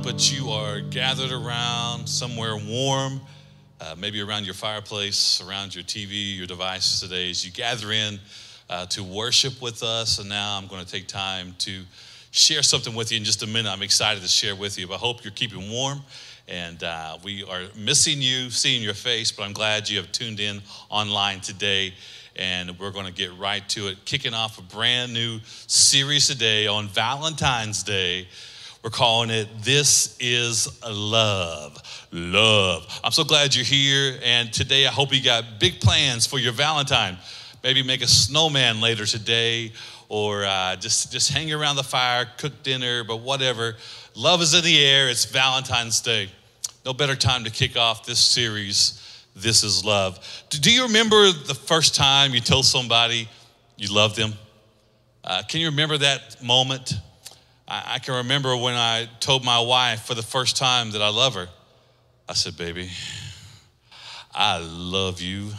hope that you are gathered around somewhere warm, uh, maybe around your fireplace, around your TV, your device today as you gather in uh, to worship with us. And now I'm going to take time to share something with you in just a minute. I'm excited to share with you, but I hope you're keeping warm. And uh, we are missing you, seeing your face, but I'm glad you have tuned in online today and we're going to get right to it, kicking off a brand new series today on Valentine's Day. We're calling it This is Love. Love. I'm so glad you're here, and today I hope you got big plans for your Valentine. Maybe make a snowman later today, or uh, just, just hang around the fire, cook dinner, but whatever. Love is in the air. It's Valentine's Day. No better time to kick off this series this is love. Do you remember the first time you told somebody you loved them? Uh, can you remember that moment? I, I can remember when I told my wife for the first time that I love her. I said, Baby, I love you.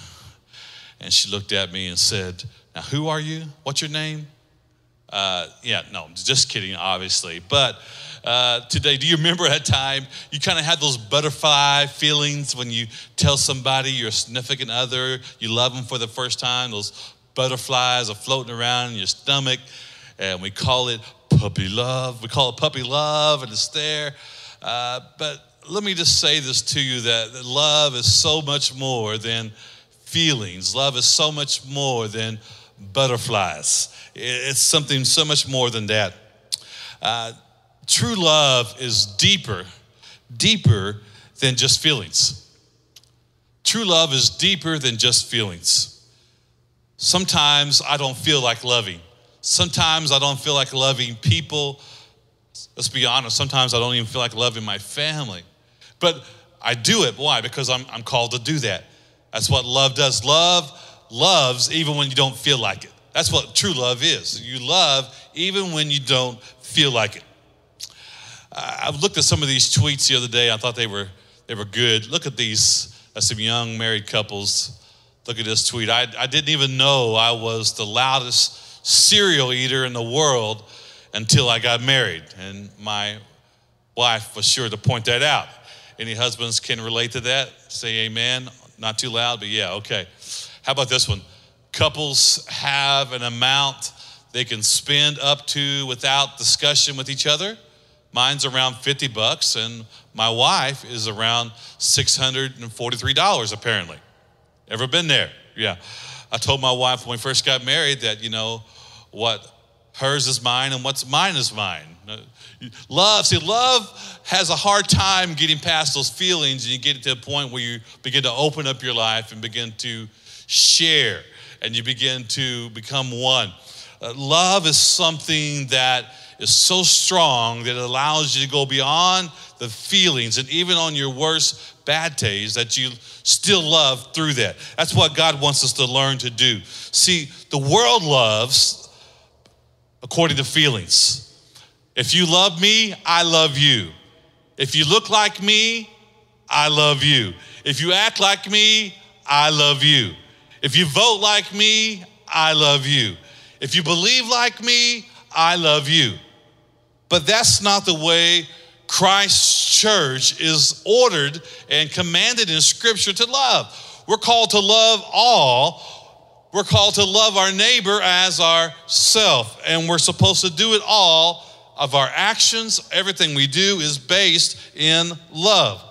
And she looked at me and said, Now, who are you? What's your name? Uh, yeah, no, just kidding, obviously. But uh, today, do you remember that time you kind of had those butterfly feelings when you tell somebody your significant other you love them for the first time? Those butterflies are floating around in your stomach, and we call it puppy love. We call it puppy love, and it's there. Uh, but let me just say this to you that, love is so much more than feelings, love is so much more than butterflies. It's something so much more than that. Uh, true love is deeper, deeper than just feelings. True love is deeper than just feelings. Sometimes I don't feel like loving. Sometimes I don't feel like loving people. Let's be honest, sometimes I don't even feel like loving my family. But I do it. Why? Because I'm, I'm called to do that. That's what love does. Love loves even when you don't feel like it. That's what true love is. You love even when you don't feel like it. I've looked at some of these tweets the other day. I thought they were they were good. Look at these uh, some young married couples. Look at this tweet. I, I didn't even know I was the loudest cereal eater in the world until I got married, and my wife was sure to point that out. Any husbands can relate to that? Say amen. Not too loud, but yeah, okay. How about this one? Couples have an amount they can spend up to without discussion with each other. Mine's around 50 bucks, and my wife is around $643, apparently. Ever been there? Yeah. I told my wife when we first got married that, you know, what hers is mine and what's mine is mine. Love, see, love has a hard time getting past those feelings, and you get to a point where you begin to open up your life and begin to share and you begin to become one. Uh, love is something that is so strong that it allows you to go beyond the feelings and even on your worst bad days that you still love through that. That's what God wants us to learn to do. See, the world loves according to feelings. If you love me, I love you. If you look like me, I love you. If you act like me, I love you. If you vote like me, I love you. If you believe like me, I love you. But that's not the way Christ's church is ordered and commanded in Scripture to love. We're called to love all. We're called to love our neighbor as ourself, and we're supposed to do it all of our actions. Everything we do is based in love.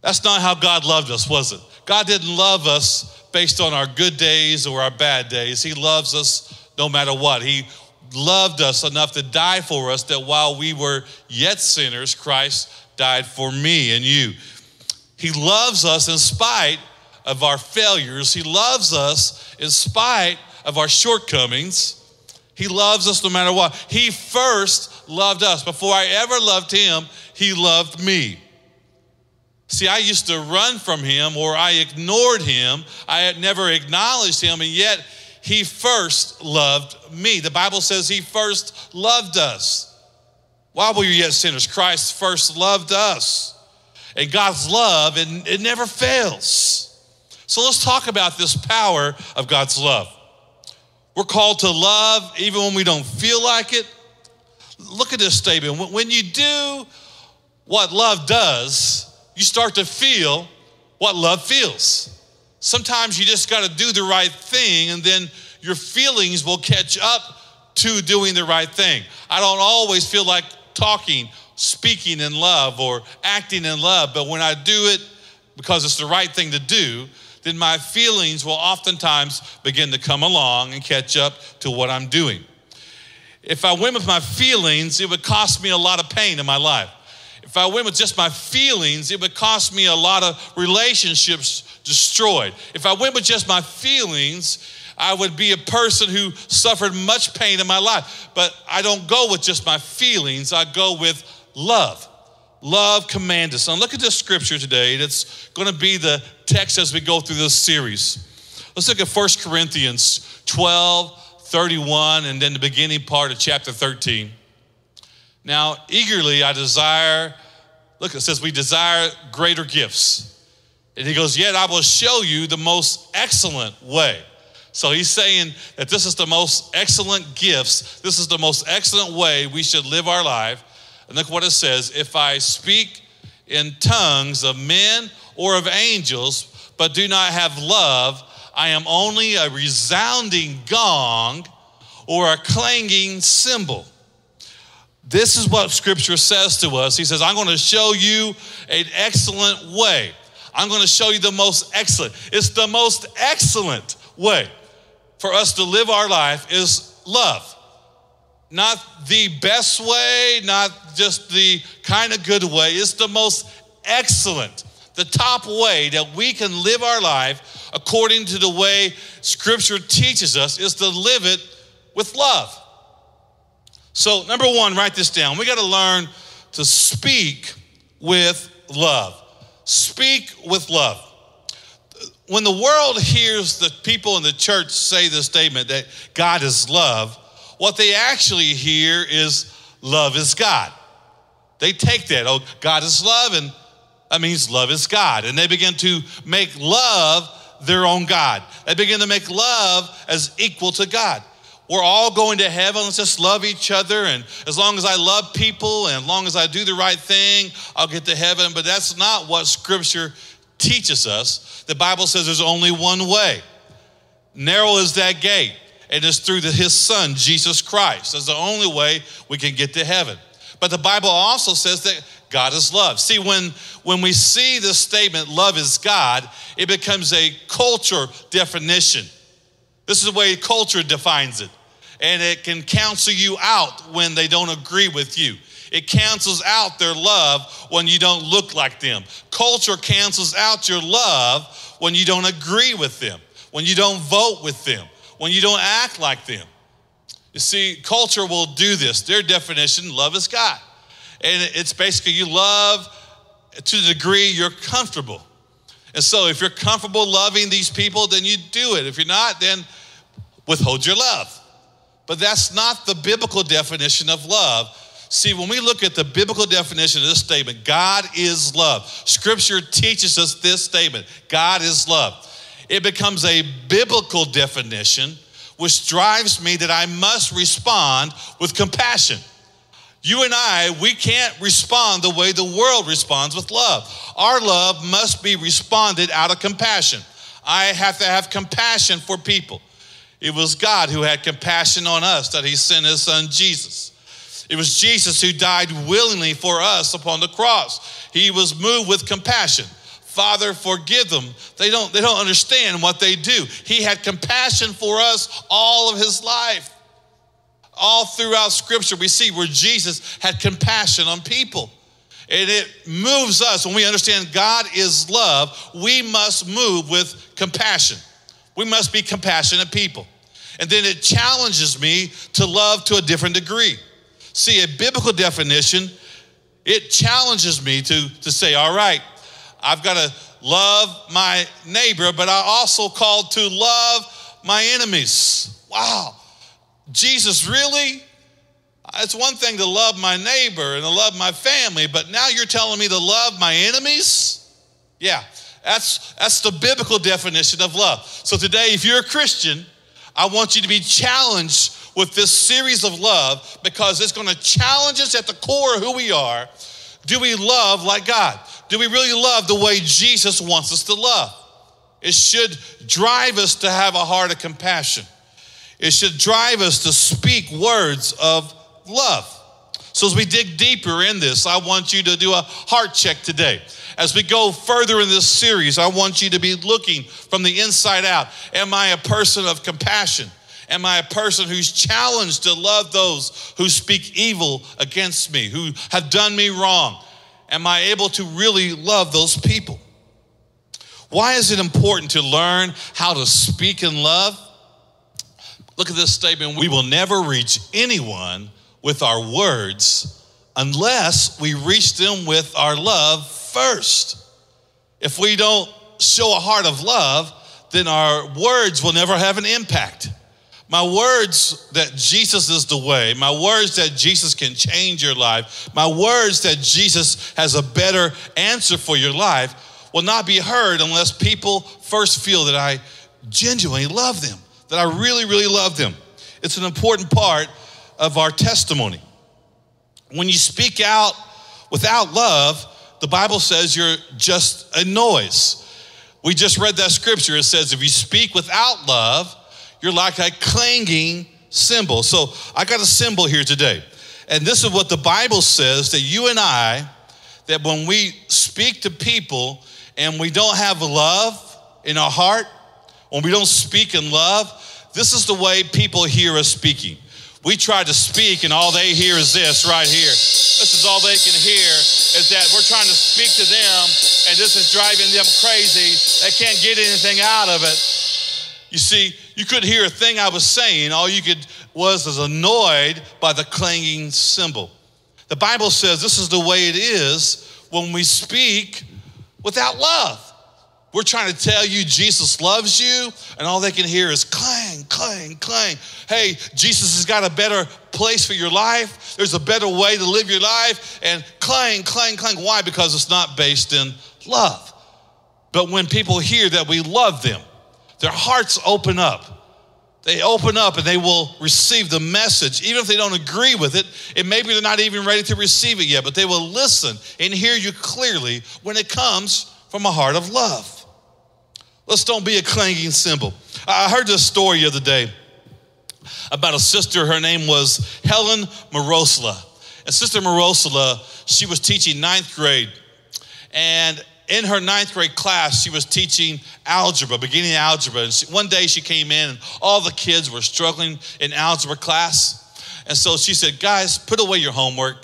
That's not how God loved us, was it? God didn't love us based on our good days or our bad days. He loves us no matter what. He loved us enough to die for us that while we were yet sinners, Christ died for me and you. He loves us in spite of our failures. He loves us in spite of our shortcomings. He loves us no matter what. He first loved us. Before I ever loved him, he loved me. See, I used to run from him or I ignored him. I had never acknowledged him, and yet he first loved me. The Bible says he first loved us. While we were yet sinners, Christ first loved us. And God's love, it, it never fails. So let's talk about this power of God's love. We're called to love even when we don't feel like it. Look at this statement. When you do what love does, you start to feel what love feels. Sometimes you just got to do the right thing, and then your feelings will catch up to doing the right thing. I don't always feel like talking, speaking in love, or acting in love, but when I do it because it's the right thing to do, then my feelings will oftentimes begin to come along and catch up to what I'm doing. If I went with my feelings, it would cost me a lot of pain in my life. If I went with just my feelings, it would cost me a lot of relationships destroyed. If I went with just my feelings, I would be a person who suffered much pain in my life. But I don't go with just my feelings, I go with love. Love commands us. And look at this scripture today. that's going to be the text as we go through this series. Let's look at 1 Corinthians 12, 31, and then the beginning part of chapter 13. Now, eagerly I desire, look, it says, we desire greater gifts. And he goes, Yet I will show you the most excellent way. So he's saying that this is the most excellent gifts. This is the most excellent way we should live our life. And look what it says if I speak in tongues of men or of angels, but do not have love, I am only a resounding gong or a clanging cymbal. This is what scripture says to us. He says, I'm going to show you an excellent way. I'm going to show you the most excellent. It's the most excellent way for us to live our life is love. Not the best way, not just the kind of good way. It's the most excellent, the top way that we can live our life according to the way Scripture teaches us is to live it with love. So, number one, write this down. We got to learn to speak with love. Speak with love. When the world hears the people in the church say the statement that God is love, what they actually hear is love is God. They take that, oh, God is love, and that means love is God. And they begin to make love their own God. They begin to make love as equal to God we're all going to heaven. Let's just love each other. And as long as I love people and as long as I do the right thing, I'll get to heaven. But that's not what Scripture teaches us. The Bible says there's only one way. Narrow is that gate, and it's through the, His Son, Jesus Christ. That's the only way we can get to heaven. But the Bible also says that God is love. See, when, when we see this statement, love is God, it becomes a culture definition. This is the way culture defines it and it can cancel you out when they don't agree with you. It cancels out their love when you don't look like them. Culture cancels out your love when you don't agree with them, when you don't vote with them, when you don't act like them. You see, culture will do this. Their definition love is God. And it's basically you love to the degree you're comfortable. And so if you're comfortable loving these people, then you do it. If you're not, then withhold your love. But that's not the biblical definition of love. See, when we look at the biblical definition of this statement, God is love. Scripture teaches us this statement God is love. It becomes a biblical definition, which drives me that I must respond with compassion. You and I, we can't respond the way the world responds with love. Our love must be responded out of compassion. I have to have compassion for people. It was God who had compassion on us that he sent his son Jesus. It was Jesus who died willingly for us upon the cross. He was moved with compassion. Father, forgive them. They don't, they don't understand what they do. He had compassion for us all of his life. All throughout Scripture, we see where Jesus had compassion on people. And it moves us when we understand God is love, we must move with compassion. We must be compassionate people. And then it challenges me to love to a different degree. See, a biblical definition, it challenges me to, to say, all right, I've got to love my neighbor, but I also called to love my enemies. Wow. Jesus, really? It's one thing to love my neighbor and to love my family, but now you're telling me to love my enemies? Yeah, that's, that's the biblical definition of love. So today, if you're a Christian, I want you to be challenged with this series of love because it's going to challenge us at the core of who we are. Do we love like God? Do we really love the way Jesus wants us to love? It should drive us to have a heart of compassion. It should drive us to speak words of love. So, as we dig deeper in this, I want you to do a heart check today. As we go further in this series, I want you to be looking from the inside out. Am I a person of compassion? Am I a person who's challenged to love those who speak evil against me, who have done me wrong? Am I able to really love those people? Why is it important to learn how to speak in love? Look at this statement we will never reach anyone with our words unless we reach them with our love first. If we don't show a heart of love, then our words will never have an impact. My words that Jesus is the way, my words that Jesus can change your life, my words that Jesus has a better answer for your life will not be heard unless people first feel that I genuinely love them, that I really, really love them. It's an important part of our testimony. When you speak out without love, the Bible says you're just a noise. We just read that scripture. It says, if you speak without love, you're like a clanging cymbal. So I got a cymbal here today. And this is what the Bible says that you and I, that when we speak to people and we don't have love in our heart, when we don't speak in love, this is the way people hear us speaking. We try to speak, and all they hear is this right here. This is all they can hear is that we're trying to speak to them, and this is driving them crazy. They can't get anything out of it. You see, you couldn't hear a thing I was saying. All you could was was annoyed by the clanging cymbal. The Bible says this is the way it is when we speak without love. We're trying to tell you Jesus loves you, and all they can hear is clang, clang, clang. clang. Hey, Jesus has got a better place for your life. There's a better way to live your life, and clang, clang, clang. Why? Because it's not based in love. But when people hear that we love them, their hearts open up. They open up and they will receive the message, even if they don't agree with it. And maybe they're not even ready to receive it yet, but they will listen and hear you clearly when it comes from a heart of love. Let's don't be a clanging cymbal. I heard this story the other day about a sister. Her name was Helen Mrosla. And Sister Mrosla, she was teaching ninth grade. And in her ninth grade class, she was teaching algebra, beginning algebra. And she, one day she came in, and all the kids were struggling in algebra class. And so she said, Guys, put away your homework,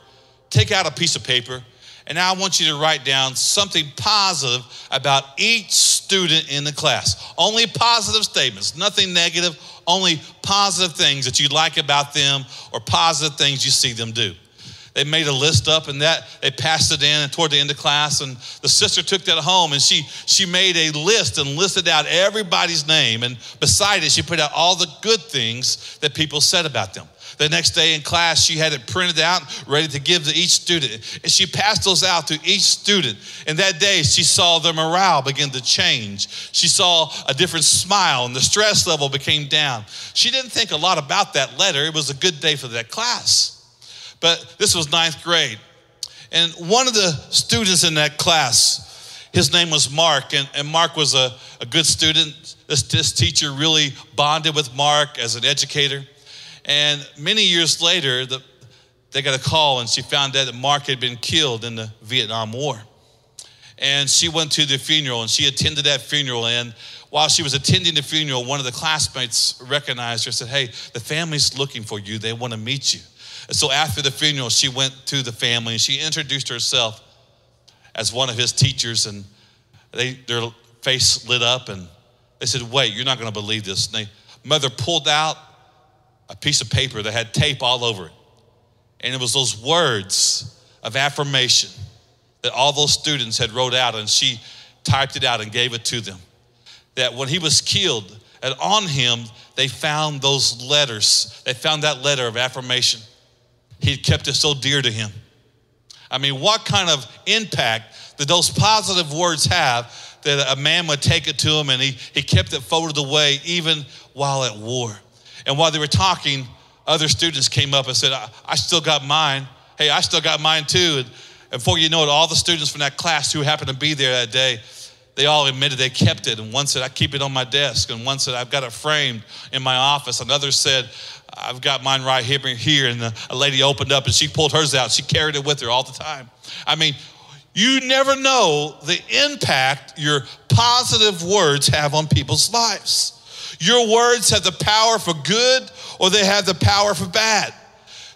take out a piece of paper, and now I want you to write down something positive about each student in the class. Only positive statements, nothing negative, only positive things that you like about them or positive things you see them do they made a list up and that they passed it in and toward the end of class and the sister took that home and she she made a list and listed out everybody's name and beside it she put out all the good things that people said about them the next day in class, she had it printed out, ready to give to each student. And she passed those out to each student. And that day, she saw their morale begin to change. She saw a different smile, and the stress level became down. She didn't think a lot about that letter. It was a good day for that class but this was ninth grade. And one of the students in that class, his name was Mark, and, and Mark was a, a good student. This, this teacher really bonded with Mark as an educator. And many years later, the, they got a call and she found out that Mark had been killed in the Vietnam War. And she went to the funeral and she attended that funeral. And while she was attending the funeral, one of the classmates recognized her and said, Hey, the family's looking for you. They want to meet you. And so after the funeral, she went to the family and she introduced herself as one of his teachers. And they, their face lit up and they said, Wait, you're not going to believe this. And they, mother pulled out a piece of paper that had tape all over it. And it was those words of affirmation that all those students had wrote out, and she typed it out and gave it to them. That when he was killed, and on him, they found those letters. They found that letter of affirmation. He kept it so dear to him. I mean, what kind of impact did those positive words have that a man would take it to him and he, he kept it folded away even while at war? And while they were talking, other students came up and said, I, I still got mine. Hey, I still got mine too. And, before you know it, all the students from that class who happened to be there that day, they all admitted they kept it. And one said, I keep it on my desk. And one said, I've got it framed in my office. Another said, I've got mine right here. here. And a lady opened up and she pulled hers out. She carried it with her all the time. I mean, you never know the impact your positive words have on people's lives. Your words have the power for good or they have the power for bad.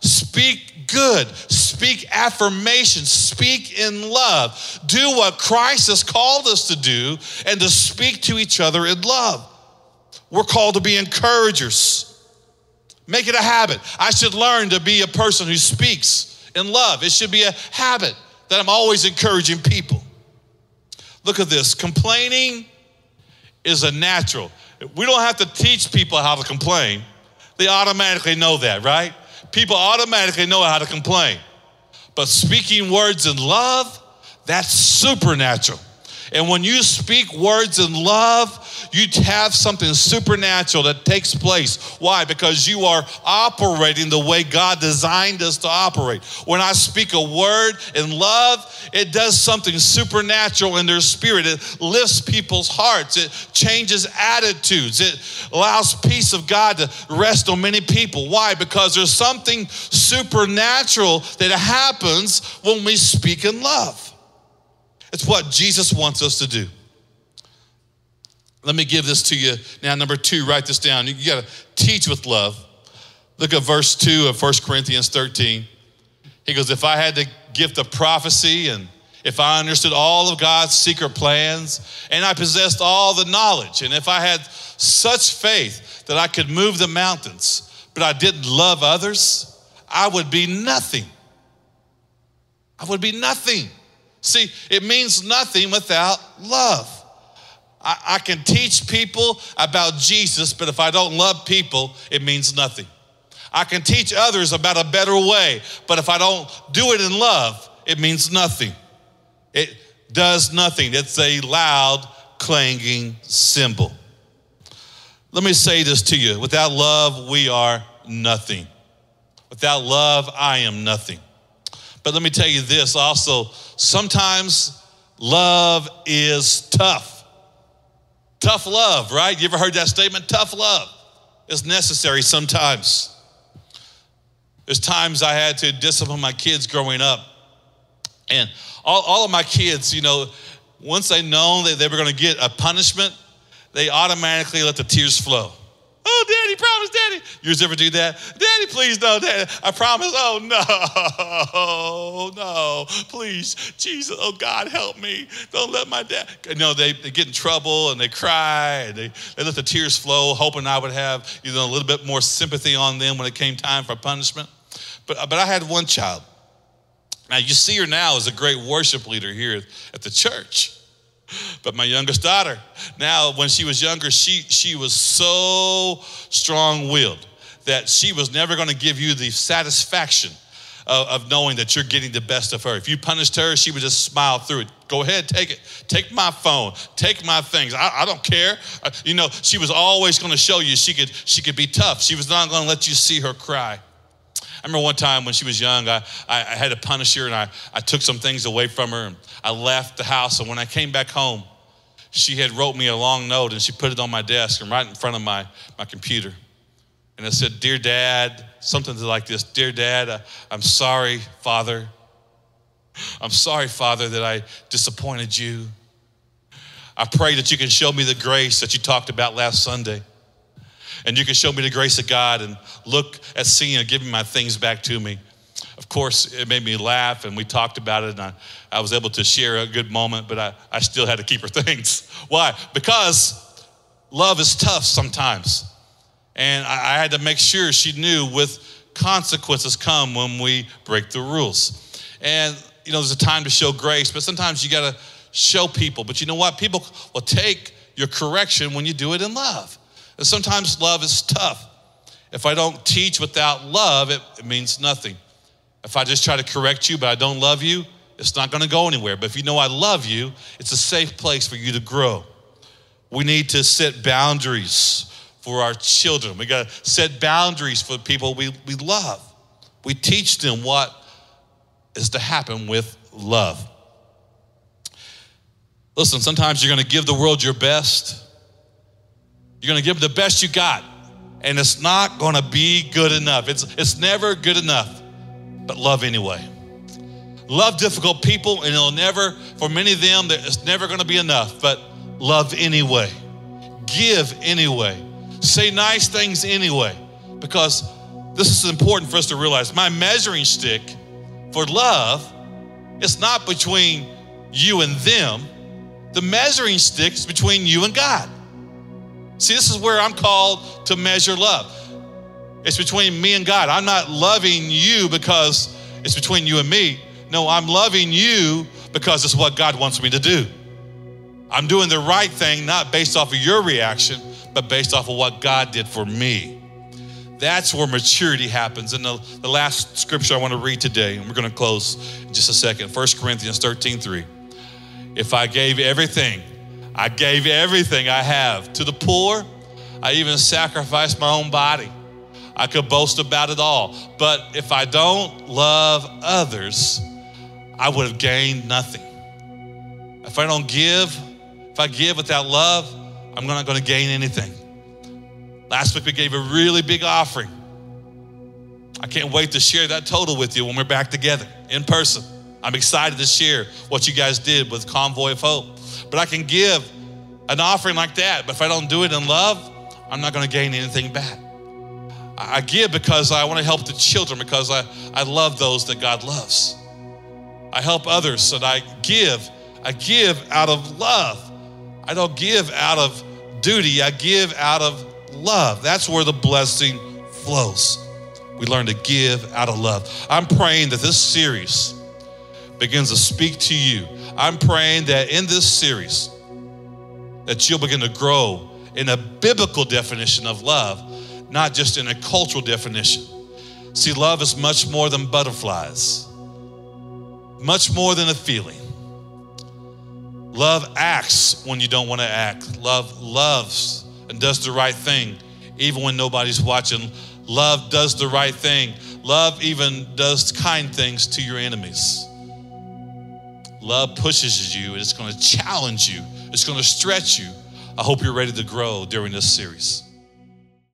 Speak good, speak affirmation, speak in love. Do what Christ has called us to do and to speak to each other in love. We're called to be encouragers. Make it a habit. I should learn to be a person who speaks in love. It should be a habit that I'm always encouraging people. Look at this complaining is a natural. We don't have to teach people how to complain, they automatically know that, right? People automatically know how to complain. But speaking words in love, that's supernatural. And when you speak words in love, you have something supernatural that takes place. Why? Because you are operating the way God designed us to operate. When I speak a word in love, it does something supernatural in their spirit. It lifts people's hearts, it changes attitudes, it allows peace of God to rest on many people. Why? Because there's something supernatural that happens when we speak in love. It's what Jesus wants us to do. Let me give this to you now. Number two, write this down. You got to teach with love. Look at verse 2 of 1 Corinthians 13. He goes, If I had the gift of prophecy and if I understood all of God's secret plans and I possessed all the knowledge, and if I had such faith that I could move the mountains, but I didn't love others, I would be nothing. I would be nothing. See, it means nothing without love. I, I, can teach people about Jesus, but if I don't love people, it means nothing. I can teach others about a better way, but if I don't do it in love, it means nothing. It does nothing. It's a loud, clanging cymbal. Let me say this to you without love, we are nothing. Without love, I am nothing. But let me tell you this also sometimes love is tough. Tough love, right? You ever heard that statement? Tough love is necessary sometimes. There's times I had to discipline my kids growing up. And all, all of my kids, you know, once they know that they were going to get a punishment, they automatically let the tears flow. Oh, daddy, promise, daddy. Yours ever do that? Daddy, please, no, daddy. I promise. Oh, no, no, please. Jesus, oh, God, help me. Don't let my dad. You know, they, they get in trouble and they cry and they, they let the tears flow, hoping I would have, you know, a little bit more sympathy on them when it came time for punishment. But, uh, but I had one child. Now, you see her now as a great worship leader here at the church. But my youngest daughter, now when she was younger, she, she was so strong willed that she was never going to give you the satisfaction of, of, knowing that you're getting the best of her. If you punished her, she would just smile through it. Go ahead, take it. Take my phone. Take my things. I, I don't care. I, you know, she was always going to show you she could, she could be tough. She was not going to let you see her cry. I remember one time when she was young, I, I, I had to punish her and I, I took some things away from her. And I left the house. And when I came back home, she had wrote me a long note and she put it on my desk and right in front of my, my computer. And it said, Dear Dad, something like this Dear Dad, uh, I'm sorry, Father. I'm sorry, Father, that I disappointed you. I pray that you can show me the grace that you talked about last Sunday and you can show me the grace of God and look at seeing and giving my things back to me. Of course, it made me laugh, and we talked about it, and I, I was able to share a good moment, but I, I still had to keep her things. Why? Because love is tough sometimes. And I, I had to make sure she knew with consequences come when we break the rules. And, you know, there's a time to show grace, but sometimes you got to show people. But you know what? People will take your correction when you do it in love. And sometimes love is tough. If I don't teach without love, it, it means nothing. If I just try to correct you, but I don't love you, it's not going to go anywhere. But if you know I love you, it's a safe place for you to grow. We need to set boundaries for our children. We got to set boundaries for people we, we love. We teach them what is to happen with love. Listen, sometimes you're going to give the world your best. You're going to give the best you got, and it's not going to be good enough. It's, it's never good enough, but love anyway. Love difficult people, and it'll never, for many of them, it's never going to be enough, but love anyway. Give anyway. Say nice things anyway, because this is important for us to realize. My measuring stick for love is not between you and them, the measuring stick is between you and God. See, this is where I'm called to measure love. It's between me and God. I'm not loving you because it's between you and me. No, I'm loving you because it's what God wants me to do. I'm doing the right thing, not based off of your reaction, but based off of what God did for me. That's where maturity happens. And the, the last scripture I want to read today, and we're going to close in just a second 1 Corinthians 13 3. If I gave everything, I gave everything I have to the poor, I even sacrificed my own body. I could boast about it all. But if I don't love others, I would have gained nothing. If I don't give, if I give without love, I'm not going to gain anything. Last week we gave a really big offering. I can't wait to share that total with you when we're back together in person. I'm excited to share what you guys did with Convoy of Hope. But I can give an offering like that, but if I don't do it in love, I'm not going to gain anything back. I give because I want to help the children, because I, I love those that God loves. I help others, so I give. I give out of love. I don't give out of duty, I give out of love. That's where the blessing flows. We learn to give out of love. I'm praying that this series begins to speak to you. I'm praying that in this series that you'll begin to grow in a biblical definition of love, not just in a cultural definition. See, love is much more than butterflies, much more than a feeling. Love acts when you don't want to act. Love loves and does the right thing, even when nobody's watching. Love does the right thing. Love even does kind things to your enemies. Love pushes you and it's going to challenge you, it's going to stretch you. I hope you're ready to grow during this series.